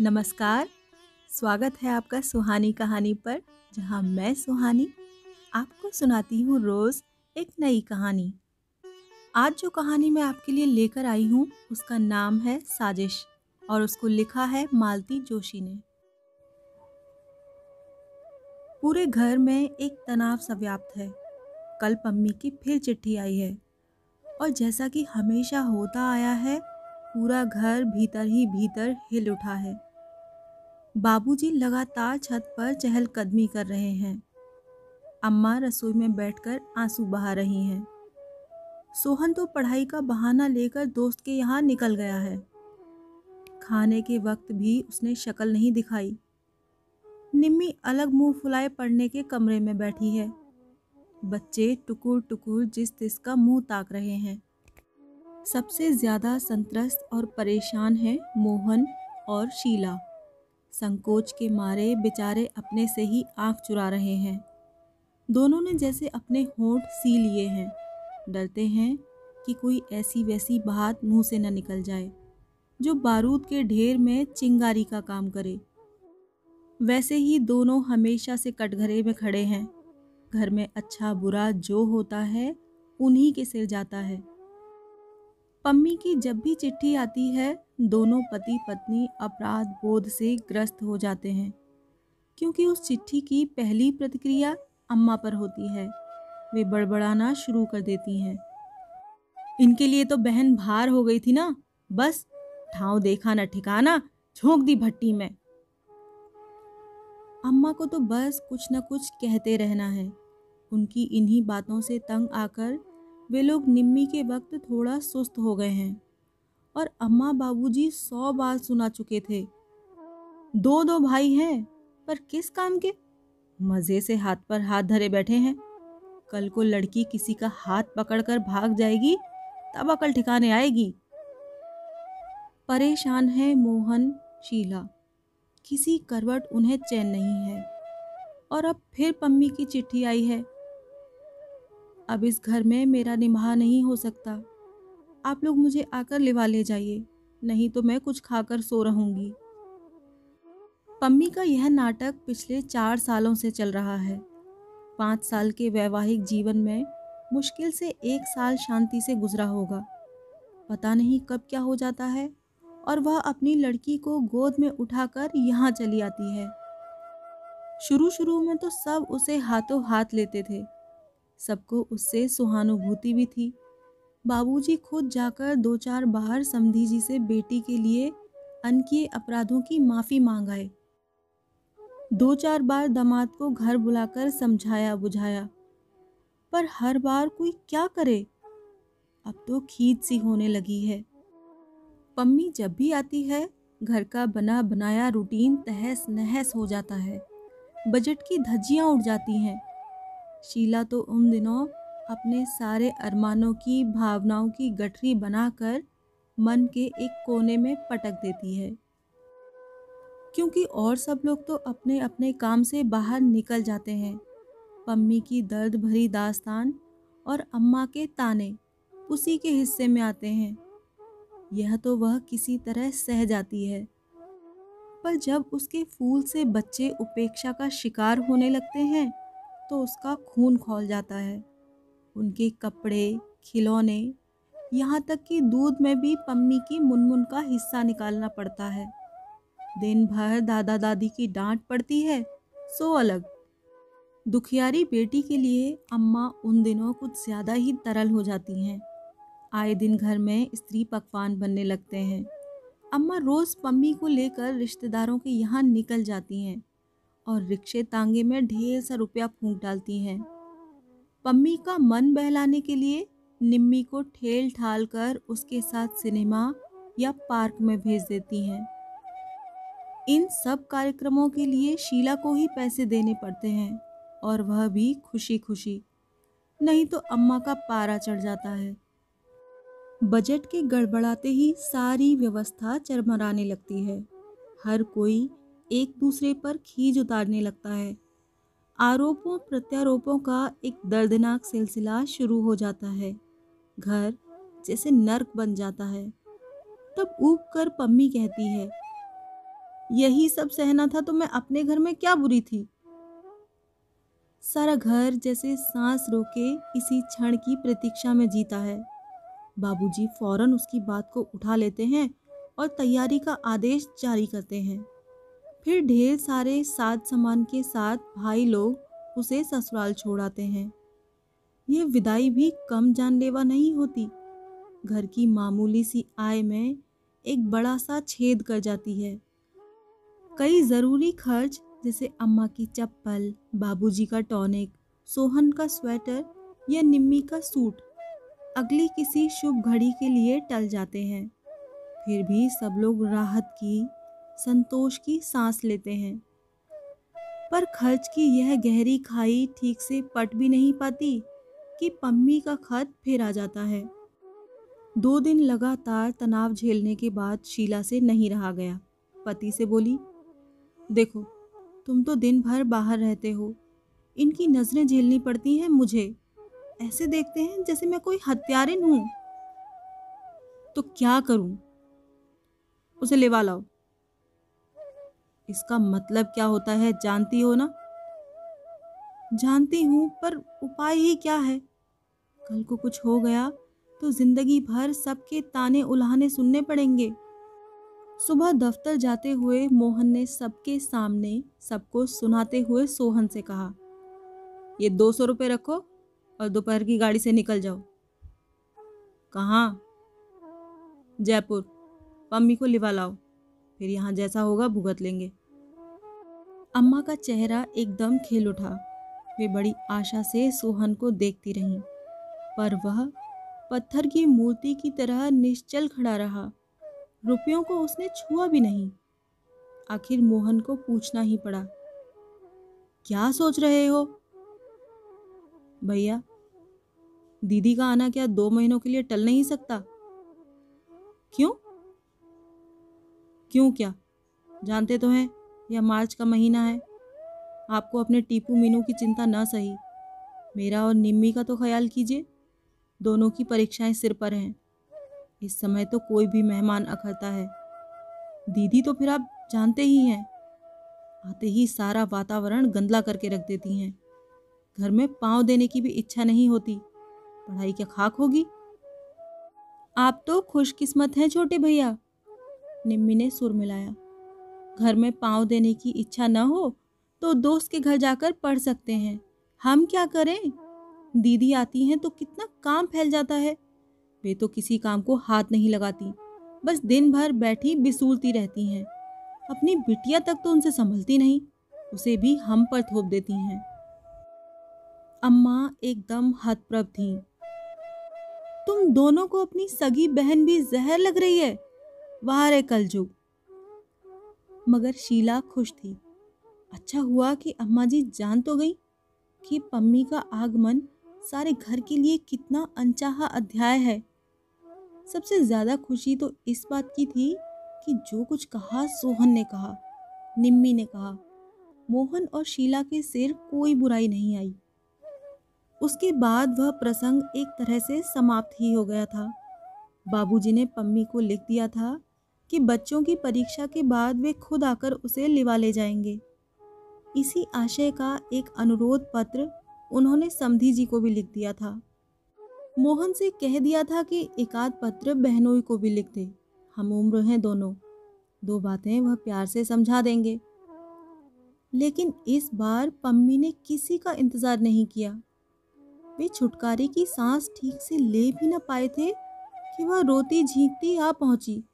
नमस्कार। स्वागत है आपका सुहानी कहानी पर, जहाँ मैं सुहानी आपको सुनाती हूँ रोज़ एक नई कहानी। आज जो कहानी मैं आपके लिए लेकर आई हूँ, उसका नाम है साजिश और उसको लिखा है मालती जोशी ने। पूरे घर में एक तनाव सा व्याप्त है। कल पम्मी की फिर चिट्ठी आई है और जैसा कि हमेशा होता आया है, पूरा घर भीतर ही भीतर हिल उठा है। बाबूजी लगातार छत पर चहलकदमी कर रहे हैं। अम्मा रसोई में बैठकर आँसू बहा रही हैं। सोहन तो पढ़ाई का बहाना लेकर दोस्त के यहाँ निकल गया है। खाने के वक्त भी उसने शक्ल नहीं दिखाई। निम्मी अलग मुँह फुलाए पढ़ने के कमरे में बैठी है। बच्चे टुकुर टुकुर जिस तिस का मुँह ताक रहे हैं। सबसे ज़्यादा संतरस्त और परेशान हैं मोहन और शीला। संकोच के मारे बेचारे अपने से ही आँख चुरा रहे हैं। दोनों ने जैसे अपने होंठ सी लिए हैं। डरते हैं कि कोई ऐसी वैसी बात मुँह से न निकल जाए, जो बारूद के ढेर में चिंगारी का काम करे। वैसे ही दोनों हमेशा से कटघरे में खड़े हैं। घर में अच्छा बुरा जो होता है, उन्हीं के सिर जाता है। पम्मी की जब भी चिट्ठी आती है, दोनों पति पत्नी अपराध बोध से ग्रस्त हो जाते हैं। क्योंकि उस चिट्ठी की पहली प्रतिक्रिया अम्मा पर होती है। वे बड़बड़ाना शुरू कर देती हैं। इनके लिए तो बहन भार हो गई थी ना। बस, ठाव देखा ना ठिकाना, झोंक दी भट्टी में। अम्मा को तो बस कुछ ना कुछ कहते रहना है। उनकी इन्हीं बातों से तंग आकर वे लोग निम्मी के वक्त थोड़ा सुस्त हो गए हैं और अम्मा बाबूजी सौ बार सुना चुके थे। दो दो भाई हैं, पर किस काम के? मज़े से हाथ पर हाथ धरे बैठे हैं। कल को लड़की किसी का हाथ पकड़कर भाग जाएगी, तब अकल ठिकाने आएगी। परेशान है मोहन, शीला। किसी करवट उन्हें चैन नहीं है। और अब फिर पम्मी की चिट्ठी आई है। अब इस घर में मेरा निभा नहीं हो सकता। आप लोग मुझे आकर लिवा ले जाइए, नहीं तो मैं कुछ खाकर सो रहूँगी। पम्मी का यह नाटक पिछले चार सालों से चल रहा है। पाँच साल के वैवाहिक जीवन में मुश्किल से एक साल शांति से गुजरा होगा। पता नहीं कब क्या हो जाता है और वह अपनी लड़की को गोद में उठाकर यहाँ चली आती है। शुरू शुरू में तो सब उसे हाथों हाथ लेते थे। सबको उससे सुहानुभूति भी थी। बाबूजी खुद जाकर दो चार बार समधी जी से बेटी के लिए अनकिए अपराधों की माफ़ी मांगाए। दो चार बार दामाद को घर बुलाकर समझाया बुझाया, पर हर बार कोई क्या करे? अब तो खींच सी होने लगी है। पम्मी जब भी आती है, घर का बना बनाया रूटीन तहस नहस हो जाता है। बजट की धज्जियाँ उड़ जाती हैं। शीला तो उन दिनों अपने सारे अरमानों की, भावनाओं की गठरी बनाकर मन के एक कोने में पटक देती है। क्योंकि और सब लोग तो अपने अपने काम से बाहर निकल जाते हैं। पम्मी की दर्द भरी दास्तान और अम्मा के ताने उसी के हिस्से में आते हैं। यह तो वह किसी तरह सह जाती है। पर जब उसके फूल से बच्चे उपेक्षा का शिकार होने लगते हैं तो उसका खून खोल जाता है। उनके कपड़े, खिलौने, यहाँ तक कि दूध में भी पम्मी की मुनमुन का हिस्सा निकालना पड़ता है। दिन भर दादा दादी की डांट पड़ती है, सो अलग। दुखियारी बेटी के लिए अम्मा उन दिनों कुछ ज़्यादा ही तरल हो जाती हैं। आए दिन घर में स्त्री पकवान बनने लगते हैं। अम्मा रोज़ पम्मी को लेकर रिश्तेदारों के यहाँ निकल जाती हैं। और रिक्शे तांगे में ढेर सा रुपया फूंक डालती हैं। पम्मी का मन बहलाने के लिए निम्मी को ठेल ठाल कर उसके साथ सिनेमा या पार्क में भेज देती हैं। इन सब कार्यक्रमों के लिए शीला को ही पैसे देने पड़ते हैं और वह भी खुशी खुशी नहीं तो अम्मा का पारा चढ़ जाता है। बजट के गड़बड़ाते ही सारी व्यवस्था चरमराने लगती है। हर कोई एक दूसरे पर खींच उतारने लगता है। आरोपों, प्रत्यारोपों का एक दर्दनाक सिलसिला शुरू हो जाता है। घर जैसे नर्क बन जाता है। तब ऊब कर पम्मी कहती है, यही सब सहना था तो मैं अपने घर में क्या बुरी थी? सारा घर जैसे सांस रोके इसी क्षण की प्रतीक्षा में जीता है। बाबूजी फ़ौरन उसकी बात को उठा लेते हैं और तैयारी का आदेश जारी करते हैं। फिर ढेर सारे साज सामान के साथ भाई लोग उसे ससुराल छोड़ आते हैं। यह विदाई भी कम जानलेवा नहीं होती। घर की मामूली सी आय में एक बड़ा सा छेद कर जाती है। कई ज़रूरी खर्च, जैसे अम्मा की चप्पल, बाबूजी का टॉनिक, सोहन का स्वेटर या निम्मी का सूट, अगली किसी शुभ घड़ी के लिए टल जाते हैं। फिर भी सब लोग राहत की संतोष की सांस लेते हैं। पर खर्च की यह गहरी खाई ठीक से पट भी नहीं पाती कि पम्मी का खत फिर आ जाता है। दो दिन लगातार तनाव झेलने के बाद शीला से नहीं रहा गया। पति से बोली, देखो, तुम तो दिन भर बाहर रहते हो। इनकी नज़रें झेलनी पड़ती हैं मुझे। ऐसे देखते हैं जैसे मैं कोई हत्यारिन हूँ। तो क्या करूँ? उसे लेवा लाओ। इसका मतलब क्या होता है जानती हो ना? जानती हूँ, पर उपाय ही क्या है? कल को कुछ हो गया तो ज़िंदगी भर सबके ताने उल्हाने सुनने पड़ेंगे। सुबह दफ्तर जाते हुए मोहन ने सबके सामने सबको सुनाते हुए सोहन से कहा, ये दो सौ रुपये रखो और दोपहर की गाड़ी से निकल जाओ। कहाँ? जयपुर। पम्मी को लिवा लाओ। फिर यहाँ जैसा होगा भुगत लेंगे। अम्मा का चेहरा एकदम खेल उठा। वे बड़ी आशा से सोहन को देखती रहीं, पर वह पत्थर की मूर्ति की तरह निश्चल खड़ा रहा। रुपयों को उसने छुआ भी नहीं। आखिर मोहन को पूछना ही पड़ा, क्या सोच रहे हो? भैया, दीदी का आना क्या दो महीनों के लिए टल नहीं सकता? क्यों? क्यों क्या? जानते तो हैं, यह मार्च का महीना है। आपको अपने टीपू मीनू की चिंता ना सही। मेरा और निम्मी का तो ख्याल कीजिए। दोनों की परीक्षाएँ सिर पर हैं। इस समय तो कोई भी मेहमान अखरता है। दीदी तो फिर आप जानते ही हैं। आते ही सारा वातावरण गंदला करके रख देती हैं। घर में पाँव देने की भी इच्छा नहीं होती। पढ़ाई क्या खाक होगी? आप तो खुशकिस्मत हैं, छोटे भैया। निम्मी ने सुर मिलाया, घर में पाँव देने की इच्छा न हो तो दोस्त के घर जाकर पढ़ सकते हैं। हम क्या करें? दीदी आती हैं तो कितना काम फैल जाता है। वे तो किसी काम को हाथ नहीं लगाती, बस दिन भर बैठी बिसूलती रहती हैं। अपनी बिटिया तक तो उनसे संभलती नहीं, उसे भी हम पर थोप देती हैं। अम्मा एकदम हतप्रभ थी। तुम दोनों को अपनी सगी बहन भी जहर लग रही है? वाह रे कलजुग मगर शीला खुश थी। अच्छा हुआ कि अम्मा जी जान तो गई कि पम्मी का आगमन सारे घर के लिए कितना अनचाहा अध्याय है। सबसे ज़्यादा खुशी तो इस बात की थी कि जो कुछ कहा सोहन ने कहा, निम्मी ने कहा, मोहन और शीला के सिर कोई बुराई नहीं आई। उसके बाद वह प्रसंग एक तरह से समाप्त ही हो गया था। बाबूजी ने पम्मी को लिख दिया था कि बच्चों की परीक्षा के बाद वे खुद आकर उसे लिवा ले जाएँगे। इसी आशय का एक अनुरोध पत्र उन्होंने समधी जी को भी लिख दिया था। मोहन से कह दिया था कि एकाध पत्र बहनोई को भी लिख दे। हम उम्र हैं दोनों। दो बातें वह प्यार से समझा देंगे। लेकिन इस बार पम्मी ने किसी का इंतज़ार नहीं किया। वे छुटकारे की सांस ठीक से ले भी न पाए थे कि वह रोती झींकती आ पहुँची।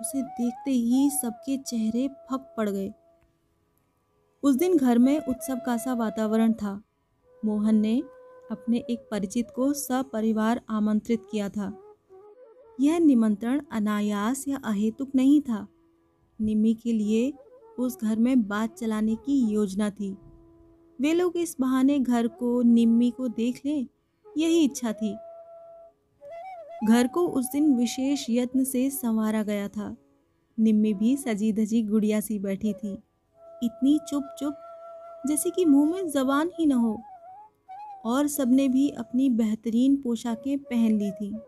उसे देखते ही सबके चेहरे फक पड़ गए। उस दिन घर में उत्सव का सा वातावरण था। मोहन ने अपने एक परिचित को सपरिवार आमंत्रित किया था। यह निमंत्रण अनायास या अहेतुक नहीं था। निम्मी के लिए उस घर में बात चलाने की योजना थी। वे लोग इस बहाने घर को, निम्मी को देख लें, यही इच्छा थी। घर को उस दिन विशेष यत्न से संवारा गया था। निम्मी भी सजी धजी गुड़िया सी बैठी थी। इतनी चुप चुप, जैसे कि मुँह में जबान ही न हो। और सबने भी अपनी बेहतरीन पोशाकें पहन ली थी।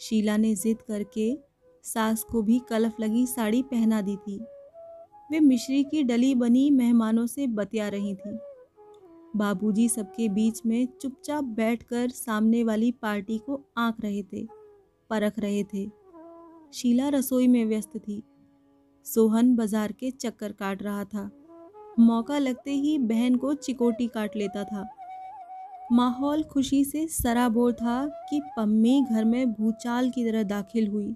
शीला ने जिद करके सास को भी कलफ लगी साड़ी पहना दी थी। वे मिश्री की डली बनी मेहमानों से बतिया रही थी। बाबूजी सबके बीच में चुपचाप बैठकर सामने वाली पार्टी को आंक रहे थे, परख रहे थे। शीला रसोई में व्यस्त थी। सोहन बाज़ार के चक्कर काट रहा था। मौका लगते ही बहन को चिकोटी काट लेता था। माहौल खुशी से सराबोर था कि पम्मी घर में भूचाल की तरह दाखिल हुई।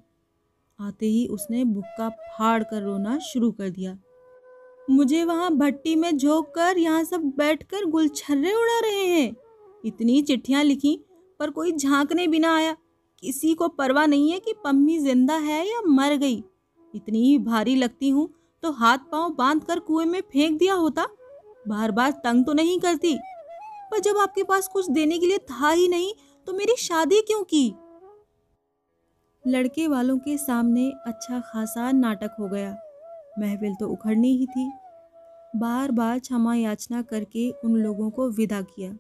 आते ही उसने बुक्का फाड़ कर रोना शुरू कर दिया। मुझे वहाँ भट्टी में झोंक कर यहाँ सब बैठ बैठकर गुलछर्रे उड़ा रहे हैं। इतनी चिट्ठियाँ लिखी, पर कोई झांकने बिना आया। किसी को परवाह नहीं है कि पम्मी ज़िंदा है या मर गई। इतनी भारी लगती हूँ तो हाथ पाँव बाँध कर कुएँ में फेंक दिया होता। बार बार तंग तो नहीं करती। पर जब आपके पास कुछ देने के लिए था ही नहीं तो मेरी शादी क्यों की? लड़के वालों के सामने अच्छा खासा नाटक हो गया। महफिल तो उखड़नी ही थी। बार बार क्षमा याचना करके उन लोगों को विदा किया।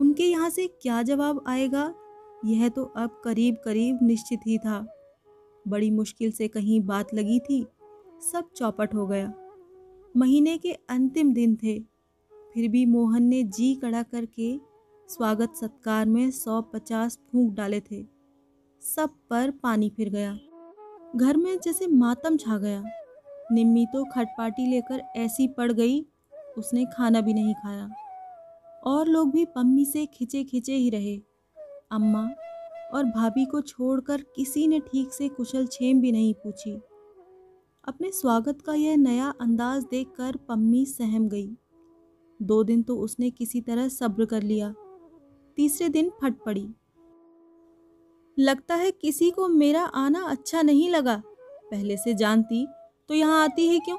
उनके यहाँ से क्या जवाब आएगा? यह तो अब करीब करीब निश्चित ही था। बड़ी मुश्किल से कहीं बात लगी थी। सब चौपट हो गया। महीने के अंतिम दिन थे। फिर भी मोहन ने जी कड़ा करके स्वागत सत्कार में सौ पचास फूंक डाले थे। सब पर पानी फिर गया। घर में जैसे मातम छा गया। निम्मी तो खटपाटी लेकर ऐसी पड़ गई, उसने खाना भी नहीं खाया। और लोग भी पम्मी से खिंचे खिंचे ही रहे। अम्मा और भाभी को छोड़कर किसी ने ठीक से कुशल छेम भी नहीं पूछी। अपने स्वागत का यह नया अंदाज देखकर पम्मी सहम गई। दो दिन तो उसने किसी तरह सब्र कर लिया। तीसरे दिन फट पड़ी। लगता है किसी को मेरा आना अच्छा नहीं लगा। पहले से जानती तो यहाँ आती ही क्यों?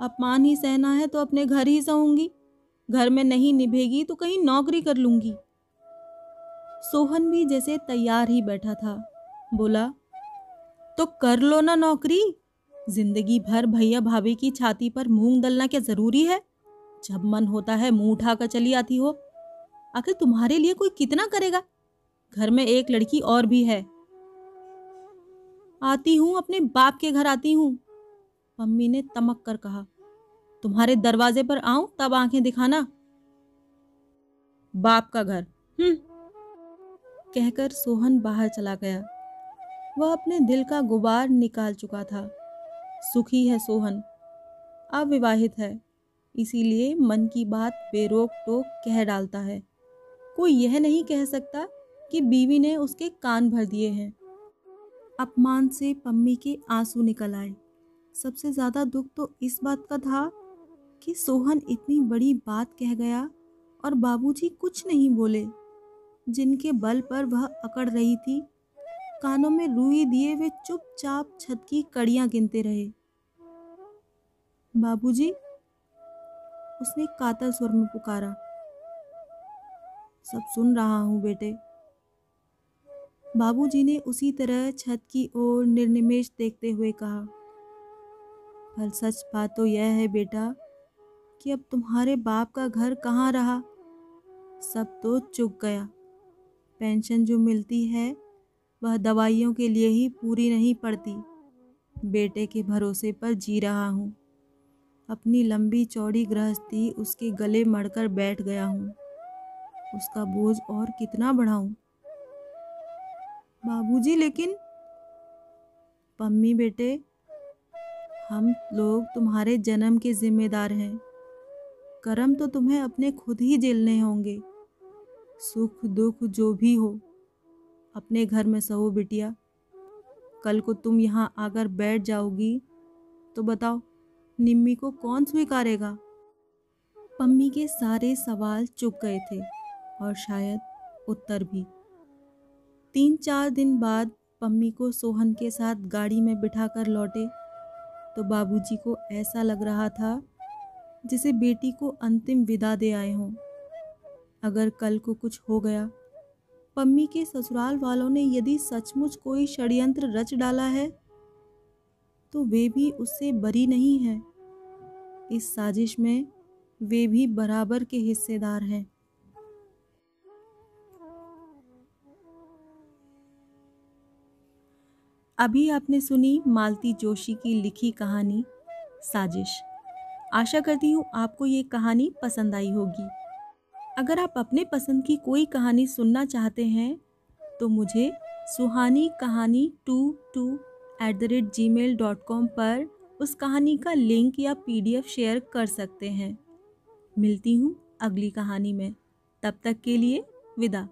अपमान ही सहना है तो अपने घर ही सहूँगी। घर में नहीं निभेगी तो कहीं नौकरी कर लूँगी। सोहन भी जैसे तैयार ही बैठा था। बोला तो कर लो ना नौकरी। ज़िंदगी भर भैया भाभी की छाती पर मूंग दलना क्या ज़रूरी है? जब मन होता है मुँह उठाकर चली आती हो। आखिर तुम्हारे लिए कोई कितना करेगा? घर में एक लड़की और भी है। आती हूँ, अपने बाप के घर आती हूँ। मम्मी ने तमक कर कहा, तुम्हारे दरवाजे पर आऊँ, तब आँखें दिखाना? बाप का घर। हम्म। कहकर सोहन बाहर चला गया। वह अपने दिल का गुबार निकाल चुका था। सुखी है सोहन। अविवाहित है। इसीलिए मन की बात बेरोक टोक कह डालता है। कोई यह नहीं कह सकता कि बीवी ने उसके कान भर दिए हैं। अपमान से पम्मी के आँसू निकल आए। सबसे ज़्यादा दुख तो इस बात का था कि सोहन इतनी बड़ी बात कह गया और बाबूजी कुछ नहीं बोले। जिनके बल पर वह अकड़ रही थी, कानों में रुई दिए वे चुपचाप छत की कड़ियाँ गिनते रहे। बाबूजी, उसने कातर स्वर में पुकारा। सब सुन रहा हूँ बेटे। बाबूजी ने उसी तरह छत की ओर निर्निमेश देखते हुए कहा। पर सच बात तो यह है बेटा कि अब तुम्हारे बाप का घर कहाँ रहा? सब तो चुक गया। पेंशन जो मिलती है, वह दवाइयों के लिए ही पूरी नहीं पड़ती। बेटे के भरोसे पर जी रहा हूँ। अपनी लंबी चौड़ी गृहस्थी उसके गले मड़कर बैठ गया हूँ। उसका बोझ और कितना बढ़ाऊं? बाबूजी, लेकिन पम्मी बेटे हम लोग तुम्हारे जन्म के जिम्मेदार हैं। कर्म तो तुम्हें अपने खुद ही झेलने होंगे। सुख, दुख जो भी हो, अपने घर में सहो बिटिया। कल को तुम यहाँ आकर बैठ जाओगी तो बताओ, निम्मी को कौन स्वीकारेगा? पम्मी के सारे सवाल चुक गए थे, और शायद उत्तर भी। तीन चार दिन बाद पम्मी को सोहन के साथ गाड़ी में बिठाकर लौटे। तो बाबूजी को ऐसा लग रहा था, जिसे बेटी को अंतिम विदा दे आए हों। अगर कल को कुछ हो गया, पम्मी के ससुराल वालों ने यदि सचमुच कोई षड्यंत्र रच डाला है तो वे भी उससे बरी नहीं है। इस साजिश में वे भी बराबर के हिस्सेदार हैं। अभी आपने सुनी मालती जोशी की लिखी कहानी, साजिश। आशा करती हूँ आपको ये कहानी पसंद आई होगी। अगर आप अपने पसंद की कोई कहानी सुनना चाहते हैं तो मुझे सुहानी कहानी two two at the rate Gmail dot com पर उस कहानी का लिंक या पीडीएफ शेयर कर सकते हैं। मिलती हूँ अगली कहानी में। तब तक के लिए विदा।